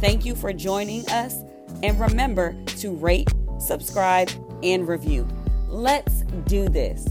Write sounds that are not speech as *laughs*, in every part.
Thank you for joining us, and remember to rate, subscribe, and review. Let's do this.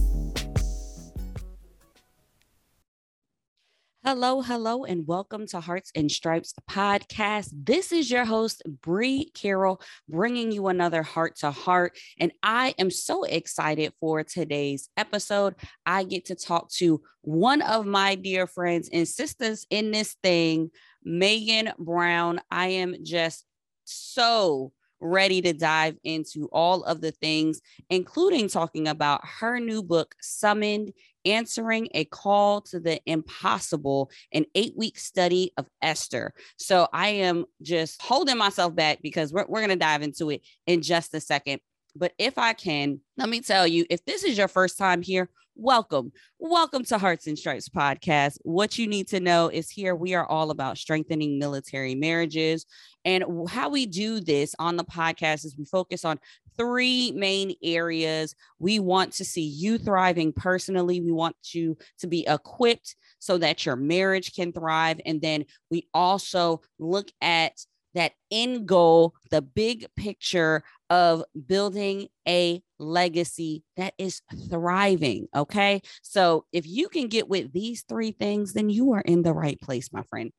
Hello, hello, and welcome to Hearts and Stripes podcast. This is your host, Bree Carroll, bringing you another heart to heart. And I am so excited for today's episode. I get to talk to one of my dear friends and sisters in this thing, Megan Brown. I am just so ready to dive into all of the things, including talking about her new book, Summoned answering a call to the impossible, an eight week study of Esther. So I am just holding myself back because we're, we're going to dive into it in just a second. But if I can, let me tell you if this is your first time here, welcome. Welcome to Hearts and Stripes podcast. What you need to know is here we are all about strengthening military marriages. And how we do this on the podcast is we focus on three main areas. We want to see you thriving personally. We want you to be equipped so that your marriage can thrive. And then we also look at that end goal, the big picture of building a legacy that is thriving. Okay. So if you can get with these three things, then you are in the right place, my friend.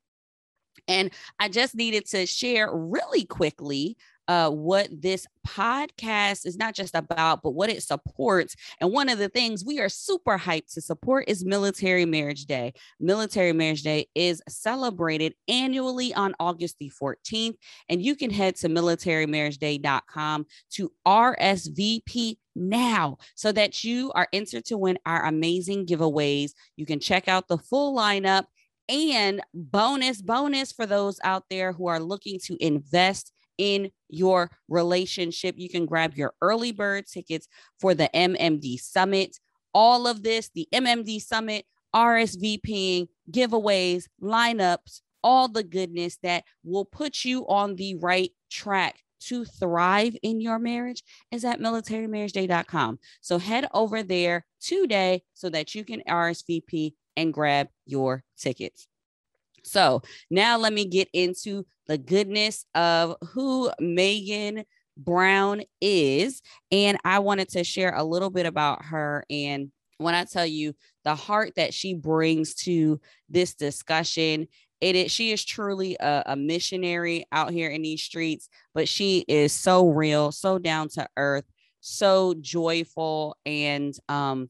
And I just needed to share really quickly uh, what this podcast is not just about, but what it supports. And one of the things we are super hyped to support is Military Marriage Day. Military Marriage Day is celebrated annually on August the 14th, and you can head to militarymarriageday.com to RSVP now so that you are entered to win our amazing giveaways. You can check out the full lineup. And bonus, bonus for those out there who are looking to invest in your relationship. You can grab your early bird tickets for the MMD Summit. All of this, the MMD Summit, RSVPing, giveaways, lineups, all the goodness that will put you on the right track to thrive in your marriage is at militarymarriageday.com. So head over there today so that you can RSVP and grab your tickets. So now let me get into the goodness of who Megan Brown is. And I wanted to share a little bit about her. And when I tell you the heart that she brings to this discussion, it is she is truly a, a missionary out here in these streets, but she is so real, so down to earth, so joyful, and um,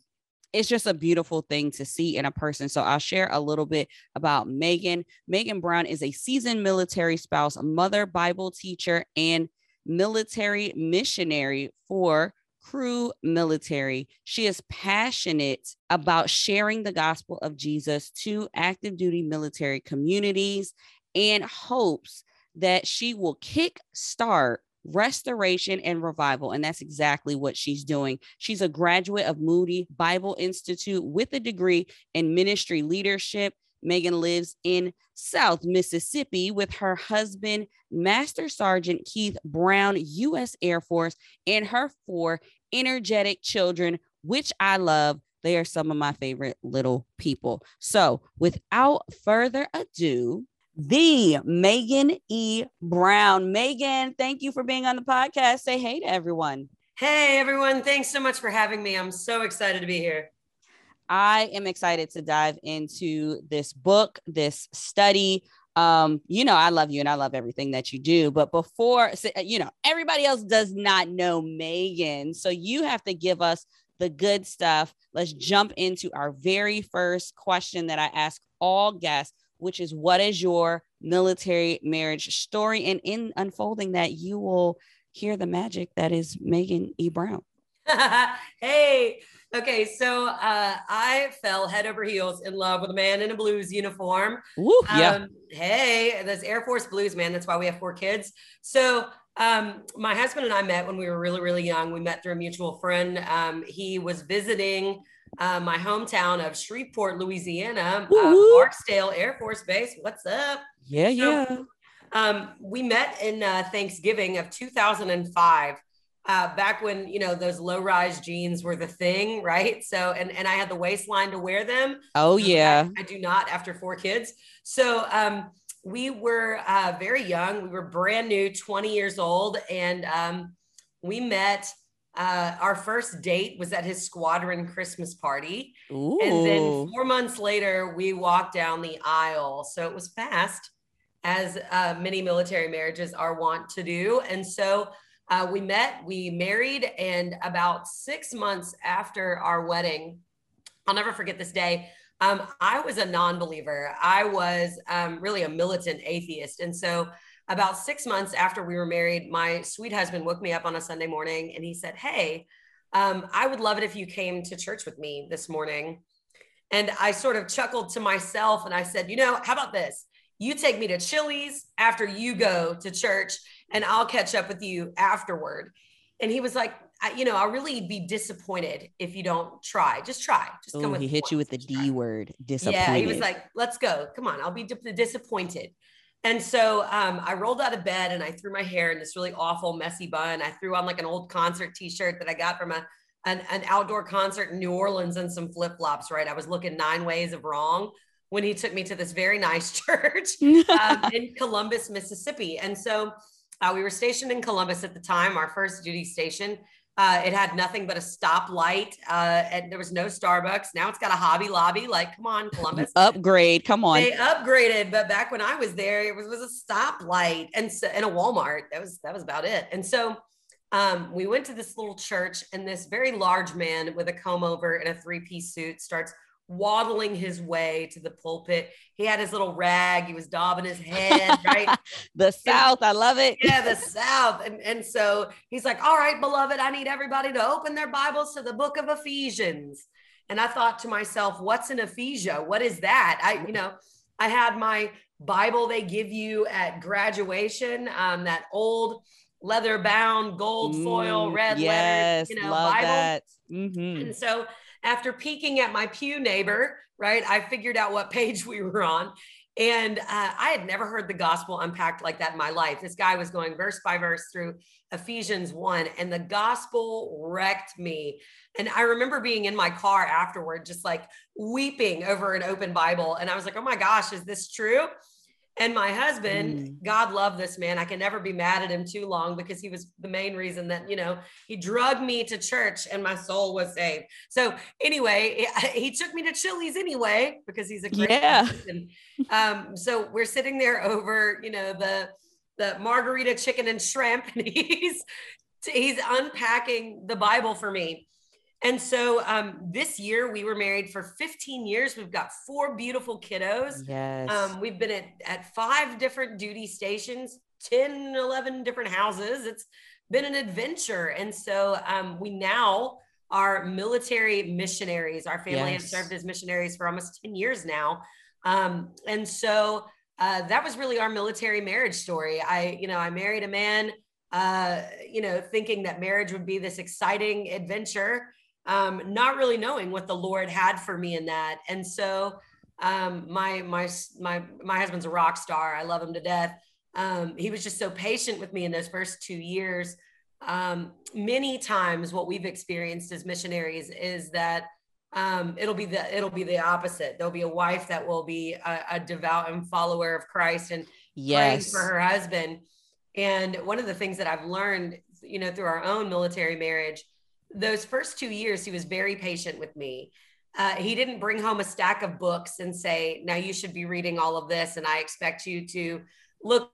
it's just a beautiful thing to see in a person. So I'll share a little bit about Megan. Megan Brown is a seasoned military spouse, mother, Bible teacher, and military missionary for Cru Military. She is passionate about sharing the gospel of Jesus to active duty military communities and hopes that she will kick start restoration and revival. And that's exactly what she's doing. She's a graduate of Moody Bible Institute with a degree in ministry leadership. Megan lives in South Mississippi with her husband, Master Sergeant Keith Brown, U.S. Air Force, and her four energetic children, which I love. They are some of my favorite little people. So, without further ado, the Megan E. Brown. Megan, thank you for being on the podcast. Say hey to everyone. Hey, everyone. Thanks so much for having me. I'm so excited to be here. I am excited to dive into this book, this study. Um, you know, I love you and I love everything that you do. But before, you know, everybody else does not know Megan. So you have to give us the good stuff. Let's jump into our very first question that I ask all guests which is what is your military marriage story? And in unfolding that, you will hear the magic that is Megan E. Brown. *laughs* hey, okay, so uh, I fell head over heels in love with a man in a blues uniform. Woo, yeah. Um, hey, that's Air Force Blues, man. That's why we have four kids. So um, my husband and I met when we were really, really young. We met through a mutual friend. Um, he was visiting uh, my hometown of Shreveport, Louisiana, uh, Barksdale Air Force Base. What's up? Yeah, so, yeah. Um, we met in uh, Thanksgiving of 2005. Uh, back when you know those low rise jeans were the thing, right? So and and I had the waistline to wear them. Oh yeah, I, I do not after four kids. So um, we were uh, very young. We were brand new, 20 years old, and um, we met. Uh, our first date was at his squadron Christmas party. Ooh. And then four months later, we walked down the aisle. So it was fast, as uh, many military marriages are wont to do. And so uh, we met, we married, and about six months after our wedding, I'll never forget this day. Um, I was a non believer. I was um, really a militant atheist. And so, about six months after we were married, my sweet husband woke me up on a Sunday morning and he said, Hey, um, I would love it if you came to church with me this morning. And I sort of chuckled to myself and I said, You know, how about this? You take me to Chili's after you go to church and I'll catch up with you afterward. And he was like, I, you know, I'll really be disappointed if you don't try. Just try. Just come with He hit you with the D word, disappointed. Yeah, he was like, let's go. Come on, I'll be disappointed. And so um, I rolled out of bed and I threw my hair in this really awful, messy bun. I threw on like an old concert T-shirt that I got from a an, an outdoor concert in New Orleans and some flip flops. Right, I was looking nine ways of wrong when he took me to this very *laughs* nice church *laughs* um, in Columbus, Mississippi. And so uh, we were stationed in Columbus at the time, our first duty station. Uh, it had nothing but a stoplight, uh, and there was no Starbucks. Now it's got a Hobby Lobby. Like, come on, Columbus, *laughs* upgrade. Come on, they upgraded. But back when I was there, it was, was a stoplight and so, and a Walmart. That was that was about it. And so um, we went to this little church, and this very large man with a comb over and a three piece suit starts waddling his way to the pulpit. He had his little rag, he was daubing his head, right? *laughs* the South, I love it. Yeah, the South. And, and so he's like, All right, beloved, I need everybody to open their Bibles to the book of Ephesians. And I thought to myself, What's an Ephesia? What is that? I, you know, I had my Bible they give you at graduation, um, that old leather bound gold foil red yes, letter, you know, Bible. That. Mm-hmm. And so after peeking at my pew neighbor, right, I figured out what page we were on. And uh, I had never heard the gospel unpacked like that in my life. This guy was going verse by verse through Ephesians 1, and the gospel wrecked me. And I remember being in my car afterward, just like weeping over an open Bible. And I was like, oh my gosh, is this true? And my husband, mm. God love this man. I can never be mad at him too long because he was the main reason that, you know, he drugged me to church and my soul was saved. So anyway, *laughs* he took me to Chili's anyway because he's a great yeah. person. Um, so we're sitting there over, you know, the the margarita chicken and shrimp, *laughs* and he's he's unpacking the Bible for me. And so um, this year we were married for 15 years. We've got four beautiful kiddos. Yes. Um, we've been at, at five different duty stations, 10, 11 different houses. It's been an adventure. And so um, we now are military missionaries. Our family yes. has served as missionaries for almost 10 years now. Um, and so uh, that was really our military marriage story. I, you know, I married a man, uh, you know, thinking that marriage would be this exciting adventure um, not really knowing what the Lord had for me in that. And so um, my my my my husband's a rock star. I love him to death. Um, he was just so patient with me in those first two years. Um, many times, what we've experienced as missionaries is that um, it'll be the it'll be the opposite. There'll be a wife that will be a, a devout and follower of Christ and yes. praying for her husband. And one of the things that I've learned, you know, through our own military marriage those first two years, he was very patient with me. Uh, he didn't bring home a stack of books and say, now you should be reading all of this. And I expect you to look,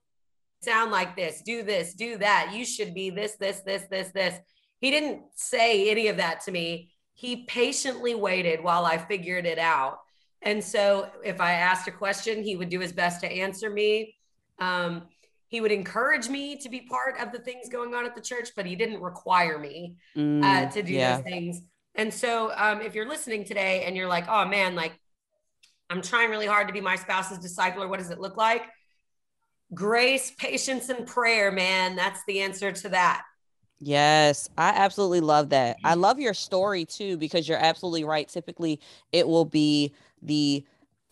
sound like this, do this, do that. You should be this, this, this, this, this. He didn't say any of that to me. He patiently waited while I figured it out. And so if I asked a question, he would do his best to answer me. Um, he would encourage me to be part of the things going on at the church, but he didn't require me uh, Mm, uh, to do yeah. those things. And so, um, if you're listening today and you're like, oh man, like I'm trying really hard to be my spouse's discipler, what does it look like? Grace, patience, and prayer, man. That's the answer to that. Yes, I absolutely love that. I love your story too because you're absolutely right. Typically, it will be the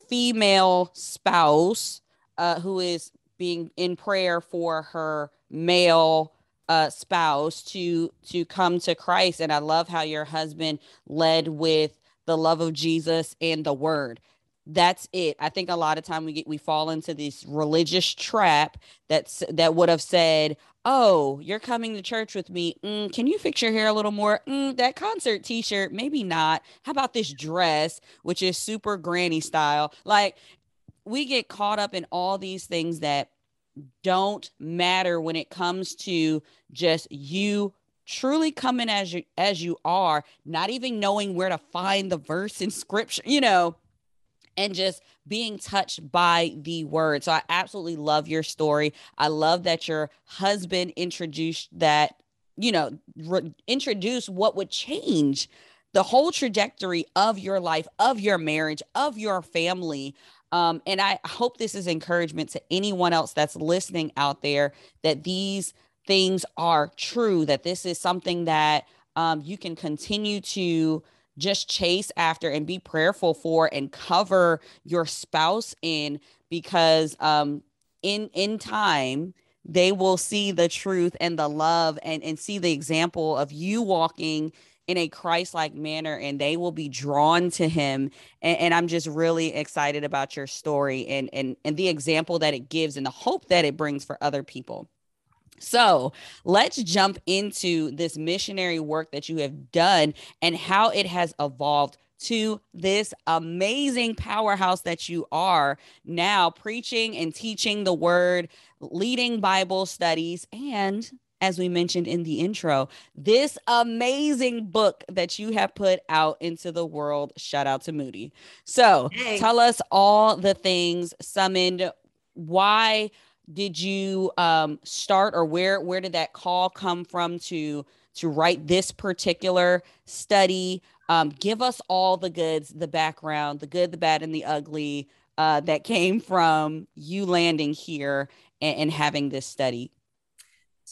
female spouse uh, who is being in prayer for her male uh, spouse to to come to Christ. And I love how your husband led with the love of Jesus and the Word. That's it. I think a lot of time we get we fall into this religious trap that's that would have said, oh, you're coming to church with me. Mm, can you fix your hair a little more? Mm, that concert t shirt, maybe not. How about this dress, which is super granny style? Like, we get caught up in all these things that don't matter when it comes to just you truly coming as you as you are not even knowing where to find the verse in scripture you know and just being touched by the word. So I absolutely love your story. I love that your husband introduced that, you know, re- introduced what would change the whole trajectory of your life, of your marriage, of your family. Um, and I hope this is encouragement to anyone else that's listening out there that these things are true, that this is something that um, you can continue to just chase after and be prayerful for and cover your spouse in because um in in time they will see the truth and the love and and see the example of you walking in a Christ-like manner and they will be drawn to him and, and I'm just really excited about your story and and and the example that it gives and the hope that it brings for other people. So let's jump into this missionary work that you have done and how it has evolved to this amazing powerhouse that you are now preaching and teaching the word, leading Bible studies, and as we mentioned in the intro, this amazing book that you have put out into the world. Shout out to Moody. So tell us all the things summoned. Why did you um, start, or where where did that call come from to to write this particular study? Um, give us all the goods, the background, the good, the bad, and the ugly uh, that came from you landing here and, and having this study.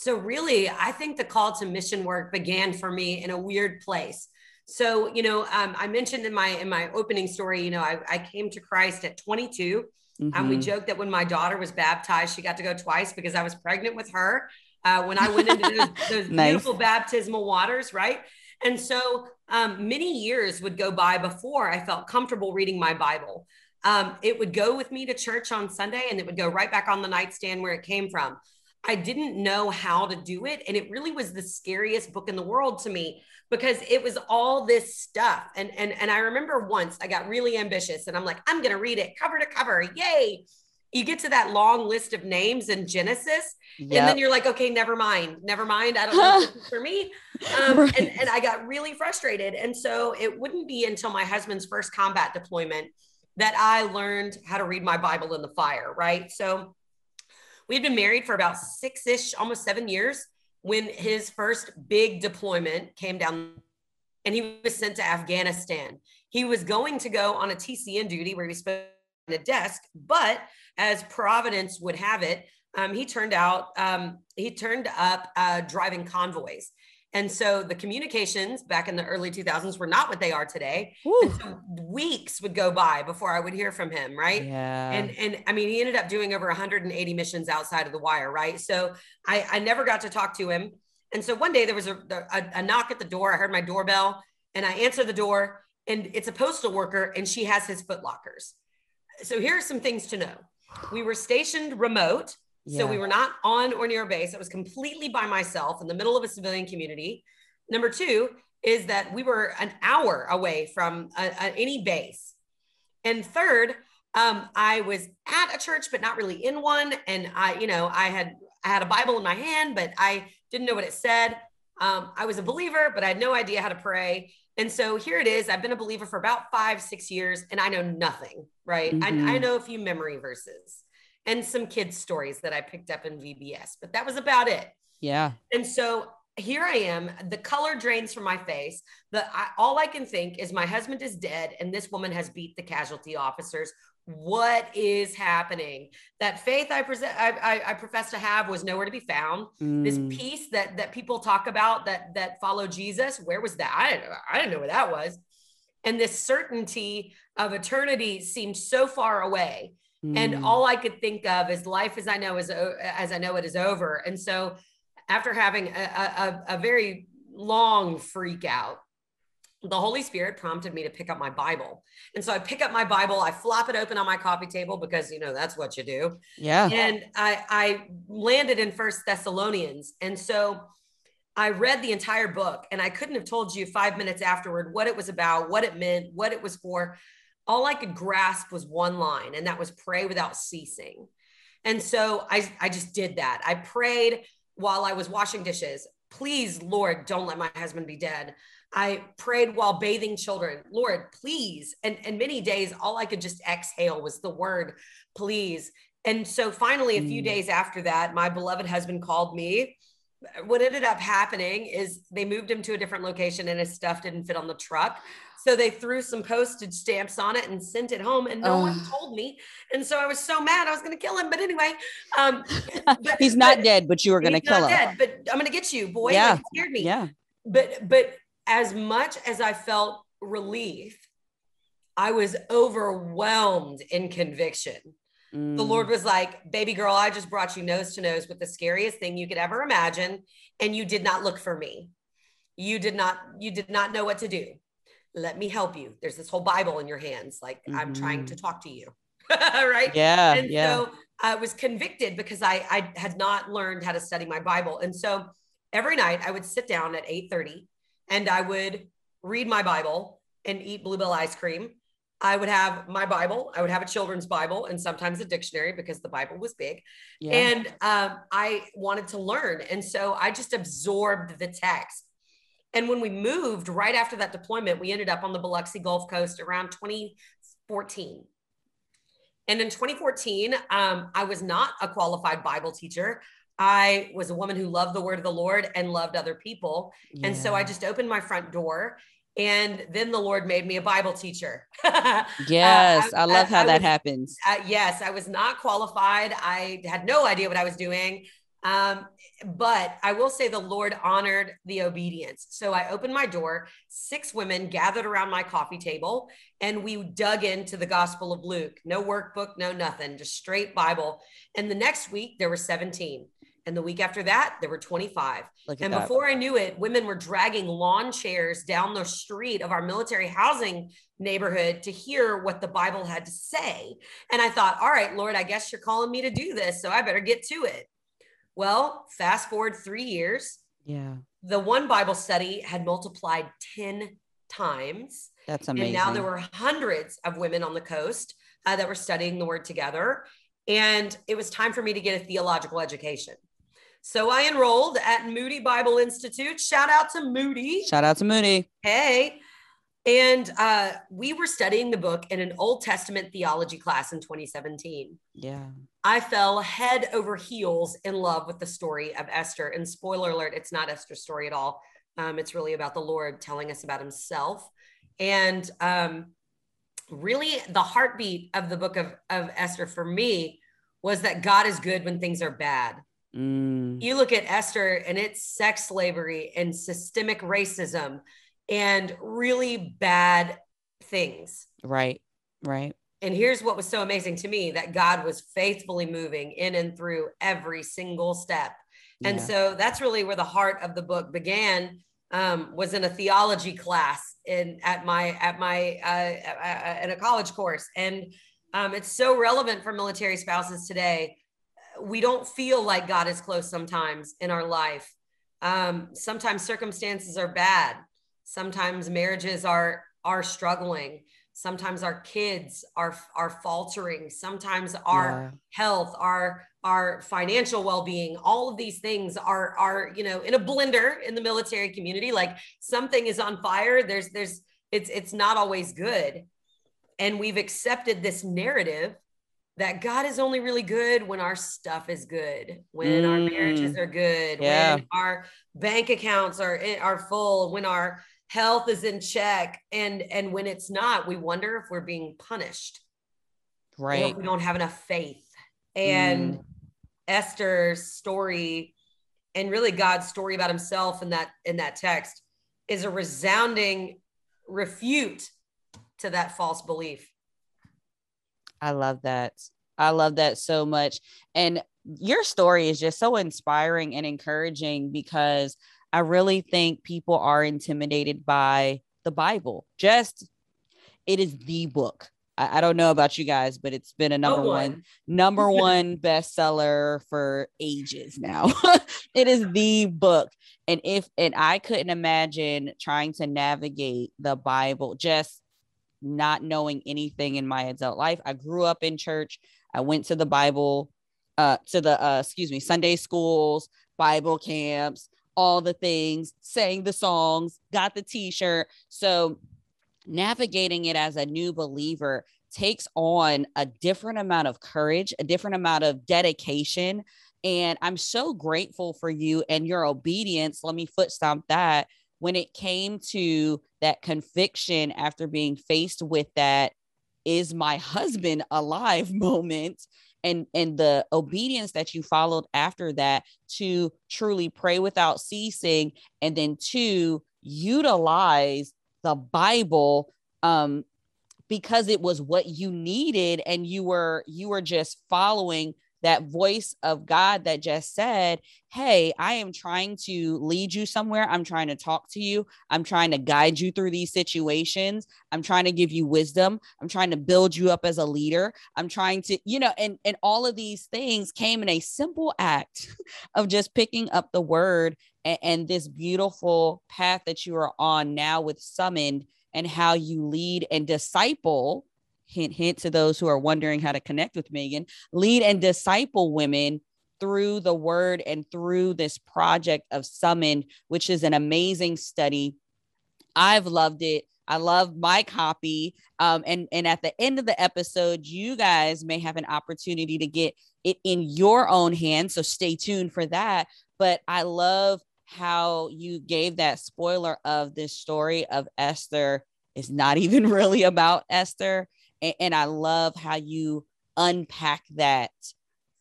So really, I think the call to mission work began for me in a weird place. So, you know, um, I mentioned in my in my opening story, you know, I, I came to Christ at 22. Mhm. And we joked that when my daughter was baptized, she got to go twice because I was pregnant with her uh, when I went into those, *laughs* those Nice. beautiful baptismal waters, right? And so um, many years would go by before I felt comfortable reading my Bible. Um, it would go with me to church on Sunday and it would go right back on the nightstand where it came from. I didn't know how to do it. And it really was the scariest book in the world to me because it was all this stuff. And, and, and I remember once I got really ambitious and I'm like, I'm going to read it cover to cover. Yay. You get to that long list of names in Genesis, and then you're like, okay, never mind, never mind. I don't know if this is for me. *laughs* Um, Right. and, and I got really frustrated. And so it wouldn't be until my husband's first combat deployment that I learned how to read my Bible in the fire, right? So we had been married for about six ish, almost seven years when his first big deployment came down and he was sent to Afghanistan. He was going to go on a TCN duty where he at a desk, but as Providence would have it, um, he turned out, um, he turned up uh, driving convoys. And so the communications back in the early 2000s were not what they are today. And so weeks would go by before I would hear from him, right? Yeah. and and i mean he ended up doing over 180 missions outside of the wire right? So i i never got to talk to him. And so one day there was a, a, a knock at the door. I heard my doorbell and i answer the door and it's a postal worker and she has his foot lockers. So here are some things to know. We were stationed remote so we were not on or near a base i was completely by myself in the middle of a civilian community number two is that we were an hour away from uh uh any base and third um, I was at a church, but not really in one. And I, you know, I had I had a Bible in my hand, but I didn't know what it said. Um, I was a believer, but I had no idea how to pray. And so here it is. I've been a believer for about five, six years, and I know nothing. Right? I, I Mhm. know a few memory verses. And some kids stories that I picked up in VBS, but that was about it. Yeah. And so here I am, the color drains from my face. The I, all I can think is my husband is dead and this woman has beat the casualty officers. What is happening? That faith I present, I, I, I profess to have was nowhere to be found. Mm. This peace that that people talk about that that follow Jesus, where was that? I didn't, I didn't know where that was. And this certainty of eternity seemed so far away. Mm. And all I could think of is life as I know is as I know it is over. And so after having a, a, a very long freak out, the Holy Spirit prompted me to pick up my Bible. And so I pick up my Bible, I flop it open on my coffee table because you know that's what you do. Yeah. And I I landed in First Thessalonians. And so I read the entire book and I couldn't have told you 5 minutes afterward what it was about, what it meant, what it was for. All I could grasp was one line and that was pray without ceasing. And so I I just did that. I prayed while I was washing dishes. Please, Lord, don't let my husband be dead. I prayed while bathing children. Lord, please. And, and many days, all I could just exhale was the word, please. And so finally, a few mm. days after that, my beloved husband called me. What ended up happening is they moved him to a different location and his stuff didn't fit on the truck. So they threw some postage stamps on it and sent it home, and no oh. one told me. And so I was so mad, I was going to kill him. But anyway, um, *laughs* but, he's not but, dead, but you were going to kill him. Dead, but I'm going to get you, boy. Yeah, like, scared me. Yeah. But but as much as I felt relief, I was overwhelmed in conviction. Mm. The Lord was like, baby girl, I just brought you nose to nose with the scariest thing you could ever imagine. And you did not look for me. You did not, you did not know what to do let me help you. There's this whole Bible in your hands. Like mm-hmm. I'm trying to mm-hmm. talk to you. *laughs* right. Yeah. And yeah. so I was convicted because I, I had not learned how to study my Bible. And so every night I would sit down at 8 30 and I would read my Bible and eat Blue Bell ice cream. I would have my Bible. I would have a children's Bible and sometimes a dictionary because the Bible was big. Yeah. And um, I wanted to learn. And so I just absorbed the text. And when we moved right after that deployment, we ended up on the Biloxi Gulf Coast around 2014. And in 2014, um, I was not a qualified Bible teacher. I was a woman who loved the word of the Lord and loved other people. Yeah. And so I just opened my front door. And then the Lord made me a Bible teacher. *laughs* yes, uh, I, I, love how I that was, happens. Uh, yes, I was not qualified. I had no idea what I was doing. Um, but I will say the Lord honored the obedience. So I opened my door, six women gathered around my coffee table, and we dug into the Gospel of Luke. No workbook, no nothing, just straight Bible. And the next week, there were 17. And the week after that, there were 25. And that. before I knew it, women were dragging lawn chairs down the street of our military housing neighborhood to hear what the Bible had to say. And I thought, all right, Lord, I guess you're calling me to do this. So I better get to it. Well, fast forward three years. Yeah. The one Bible study had multiplied 10 times. That's amazing. And now there were hundreds of women on the coast uh, that were studying the word together. And it was time for me to get a theological education. So I enrolled at Moody Bible Institute. Shout out to Moody. Shout out to Moody. Hey. And uh, we were studying the book in an Old Testament theology class in 2017. Yeah. I fell head over heels in love with the story of Esther. And spoiler alert, it's not Esther's story at all. Um, it's really about the Lord telling us about himself. And um, really, the heartbeat of the book of, of Esther for me was that God is good when things are bad. Mm. You look at Esther and it's sex slavery and systemic racism and really bad things. Right, right. And here's what was so amazing to me that God was faithfully moving in and through every single step. And yeah. so that's really where the heart of the book began. Um, was in a theology class in at my at my uh, uh, in a college course, and um, it's so relevant for military spouses today. We don't feel like God is close sometimes in our life. Um, sometimes circumstances are bad. Sometimes marriages are are struggling. Sometimes our kids are are faltering. Sometimes our yeah. health our our financial well-being all of these things are are you know in a blender in the military community. Like something is on fire. There's there's it's it's not always good. And we've accepted this narrative that God is only really good when our stuff is good, when mm. our marriages are good, yeah. when our bank accounts are are full, when our health is in check, and and when it's not, we wonder if we're being punished, right? we don't have enough faith. And mm. Esther's story, and really God's story about Himself in that in that text, is a resounding refute to that false belief. I love that. I love that so much. And your story is just so inspiring and encouraging because I really think people are intimidated by the Bible. Just it is the book. I, I don't know about you guys, but it's been a oh, number one. one number *laughs* one bestseller for ages now. *laughs* it is the book. And if and I couldn't imagine trying to navigate the Bible just not knowing anything in my adult life. I grew up in church. I went to the Bible, uh, to the uh, excuse me, Sunday schools, Bible camps, all the things, sang the songs, got the T-shirt. So navigating it as a new believer takes on a different amount of courage, a different amount of dedication. And I'm so grateful for you and your obedience. Let me foot stomp that when it came to that conviction after being faced with that is my husband alive *laughs* moment and and the obedience that you followed after that to truly pray without ceasing and then to utilize the bible um because it was what you needed and you were you were just following that voice of God that just said, Hey, I am trying to lead you somewhere. I'm trying to talk to you. I'm trying to guide you through these situations. I'm trying to give you wisdom. I'm trying to build you up as a leader. I'm trying to, you know, and, and all of these things came in a simple act *laughs* of just picking up the word and, and this beautiful path that you are on now with summoned and how you lead and disciple hint, hint to those who are wondering how to connect with Megan, lead and disciple women through the word and through this project of Summoned, which is an amazing study. I've loved it. I love my copy. Um, and, and at the end of the episode, you guys may have an opportunity to get it in your own hands. So stay tuned for that. But I love how you gave that spoiler of this story of Esther is not *laughs* even really about Esther and, and I love how you unpack that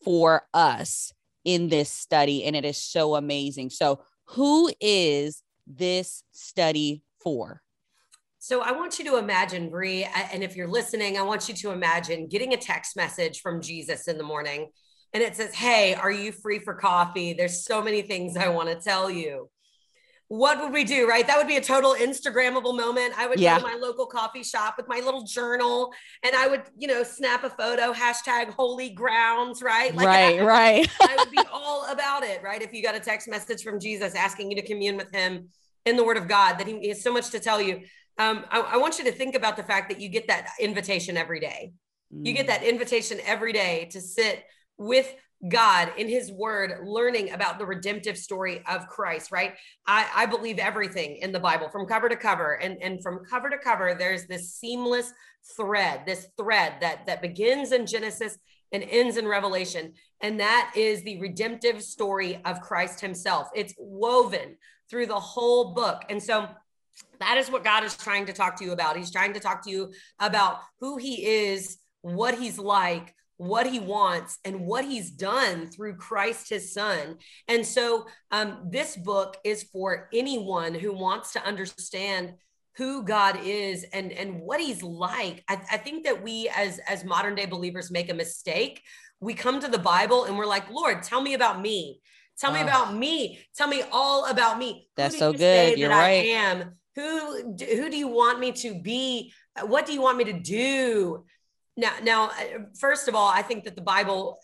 for us in this study. And it is so amazing. So, who is this study for? So I want you to imagine, Bree, and if you're listening, I want you to imagine getting a text message from Jesus in the morning, and it says, "Hey, are you free for coffee? There's so many things I want to tell you." What would we do? Right. That would be a total Instagrammable moment. I would yeah. go to my local coffee shop with my little journal and I would, you know, snap a photo, hashtag holy grounds, right? Like right, I, right. *laughs* I would be *laughs* all about it, right? If you got a text message from Jesus asking you to commune with him in the word of God, that he has so much to tell you. Um, I, I want you to think about the fact that you get that invitation every day. Mm. You get mm. that invitation every day to sit with God in his word, learning about the redemptive story of Christ, right? I, I believe everything in the Bible from cover to cover. And, and from cover to cover, there's this seamless thread, this thread that, that begins in Genesis and ends in Revelation. And that is the redemptive story of Christ himself. It's woven through the whole book. And so that is what God is trying to talk to you about. He's trying to talk to you about who he is, what he's like, what he wants and what he's done through Christ his son. And so um, this book is for anyone who wants to understand who God is and and what he's like. I, I think that we as as modern day believers make a mistake. We come to the Bible and we're like, Lord, tell me about me. Tell me about me. Tell me all about me. That's so good. You're that right. I am. Who who do you want me to be? What do you want me to do? Now, now, uh, first of all, I think that the Bible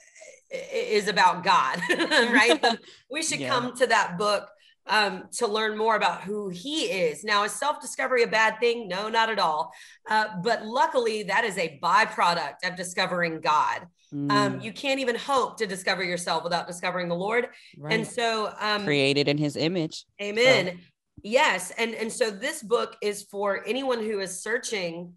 is about God, *laughs* right? *laughs* we should yeah. come to that book um, to learn more about who He is. Now, is self discovery a bad thing? No, not at all. Uh, but luckily, that is a byproduct of discovering God. Um, mm. Um, you can't even hope to discover yourself without discovering the Lord. Right. And so, um, created in His image. Amen. So. Yes, and and so this book is for anyone who is searching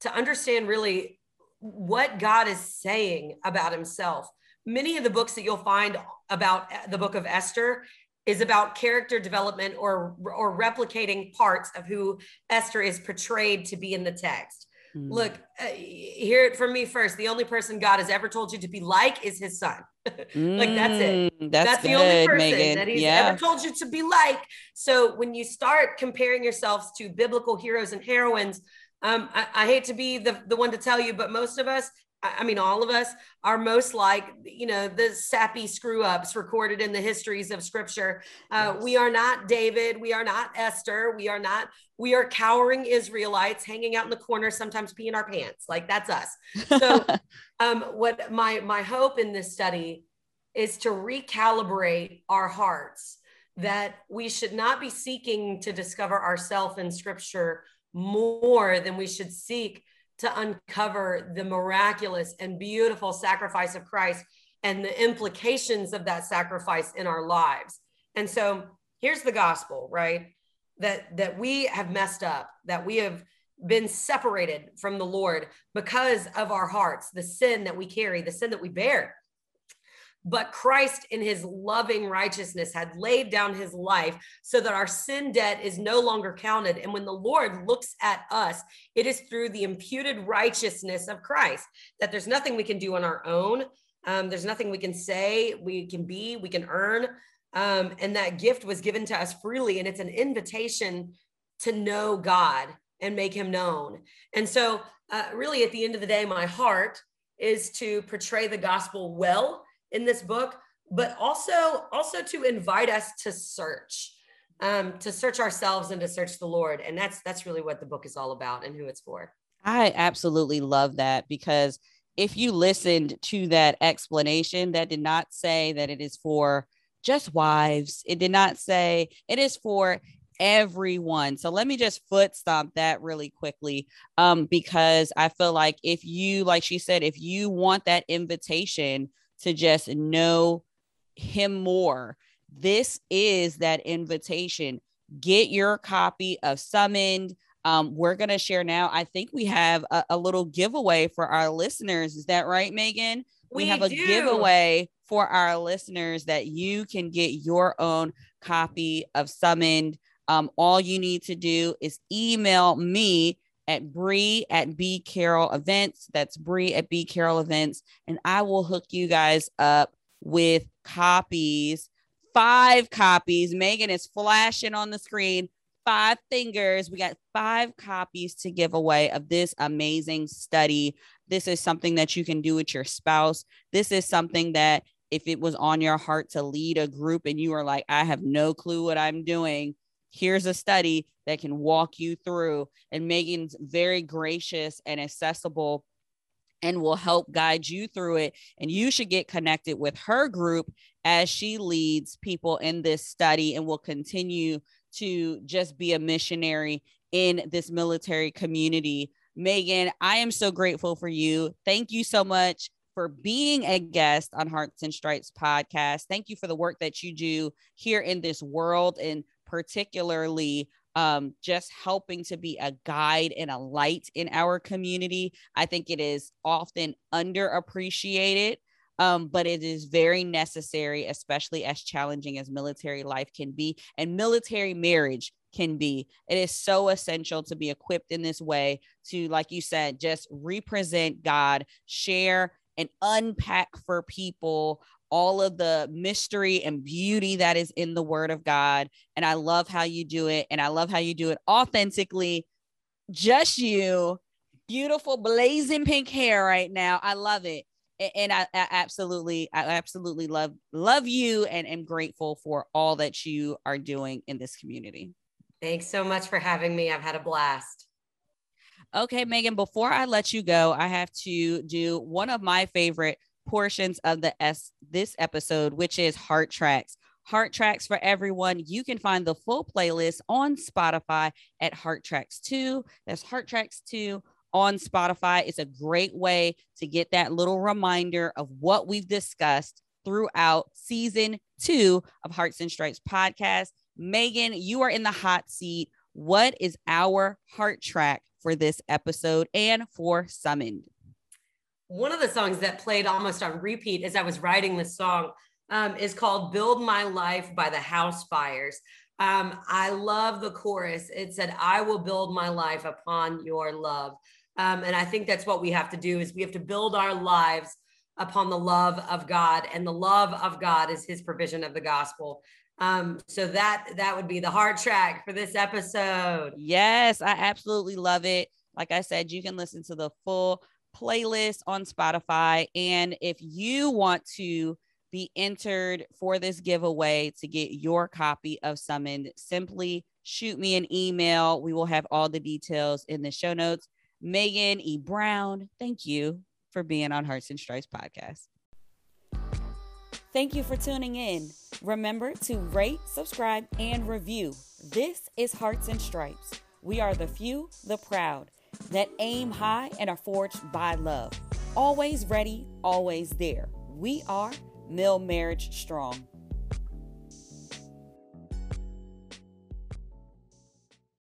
to understand really what God is saying about himself. Many of the books that you'll find about the book of Esther is about character development or or replicating parts of who Esther is portrayed to be in the text. Mm. Look, uh, hear it from me first. The only person God has ever told you to be like is his son. *laughs* like that's it. Mm, that's, that's good, the only person Megan. that he's yeah. ever told you to be like. So when you start comparing yourselves to biblical heroes and heroines, um, I, I hate to be the, the one to tell you, but most of us I mean, all of us are most like, you know, the sappy screw ups recorded in the histories of scripture. Uh, yes. We are not David. We are not Esther. We are not, we are cowering Israelites hanging out in the corner, sometimes peeing our pants. Like that's us. So, *laughs* um, what my, my hope in this study is to recalibrate our hearts that we should not be seeking to discover ourselves in scripture more than we should seek to uncover the miraculous and beautiful sacrifice of Christ and the implications of that sacrifice in our lives. And so here's the gospel, right? That that we have messed up, that we have been separated from the Lord because of our hearts, the sin that we carry, the sin that we bear. But Christ, in his loving righteousness, had laid down his life so that our sin debt is no longer counted. And when the Lord looks at us, it is through the imputed righteousness of Christ that there's nothing we can do on our own. Um, there's nothing we can say, we can be, we can earn. Um, and that gift was given to us freely. And it's an invitation to know God and make him known. And so, uh, really, at the end of the day, my heart is to portray the gospel well in this book, but also also to invite us to search, um, to search ourselves and to search the Lord. And that's that's really what the book is all about and who it's for. I absolutely love that because if you listened to that explanation, that did not say that it is for just wives. It did not say it is for everyone. So let me just foot stomp that really quickly um, because I feel like if you, like she said, if you want that invitation to just know him more. This is that invitation. Get your copy of Summoned. Um, we're going to share now. I think we have a, a, little giveaway for our listeners. Is that right, Megan? We, we have a do. giveaway for our listeners that you can get your own copy of Summoned. Um, all you need to do is email me at Bree at B Carroll Events. That's Bree at B Carroll Events. And I will hook you guys up with copies, five copies. Megan is flashing on the screen, five fingers. We got five copies to give away of this amazing study. This is something that you can do with your spouse. This is something that if it was on your heart to lead a group and you are like, I have no clue what I'm doing, here's a study that can walk you through. And Megan's very gracious and accessible and will help guide you through it. And you should get connected with her group as she leads people in this study and will continue to just be a missionary in this military community. Megan, I am so grateful for you. Thank you so much for being a guest on Hearts and Stripes podcast. Thank you for the work that you do here in this world and particularly um, just helping to be a guide and a light in our community. I think it is often underappreciated, um, but it is very necessary, especially as challenging as military life can be and military marriage can be. It is so essential to be equipped in this way to, like you said, just represent God, share and unpack for people all of the mystery and beauty that is in the word of God. And I love how you do it. And I love how you do it authentically. Just you, beautiful, blazing pink hair right now. I love it. And I, I absolutely, I absolutely love, love you and am grateful for all that you are doing in this community. Thanks so much for having me. I've had a blast. Okay, Megan, before I let you go, I have to do one of my favorite portions of the S this episode, which is Heart Tracks. Heart Tracks for everyone. You can find the full playlist on Spotify at Heart Tracks 2. That's Heart Tracks 2 on Spotify. It's a great way to get that little reminder of what we've discussed throughout season two of Hearts and Stripes podcast. Megan, you are in the hot seat. What is our heart track for this episode and for Summoned? One of the songs that played almost on repeat as I was writing this song um, is called Build My Life by the Housefires. Um, I love the chorus. It said, I will build my life upon your love. Um, and I think that's what we have to do is we have to build our lives upon the love of God. And the love of God is his provision of the gospel. Um, so that that would be the heart track for this episode. Yes, I absolutely love it. Like I said, you can listen to the full playlist on Spotify. And if you want to be entered for this giveaway to get your copy of Summoned, simply shoot me an email. We will have all the details in the show notes. Megan E. Brown, thank you for being on Hearts and Stripes podcast. Thank you for tuning in. Remember to rate, subscribe, and review. This is Hearts and Stripes. We are the few, the proud, that aim high and are forged by love. Always ready, always there. We are Mill Marriage Strong.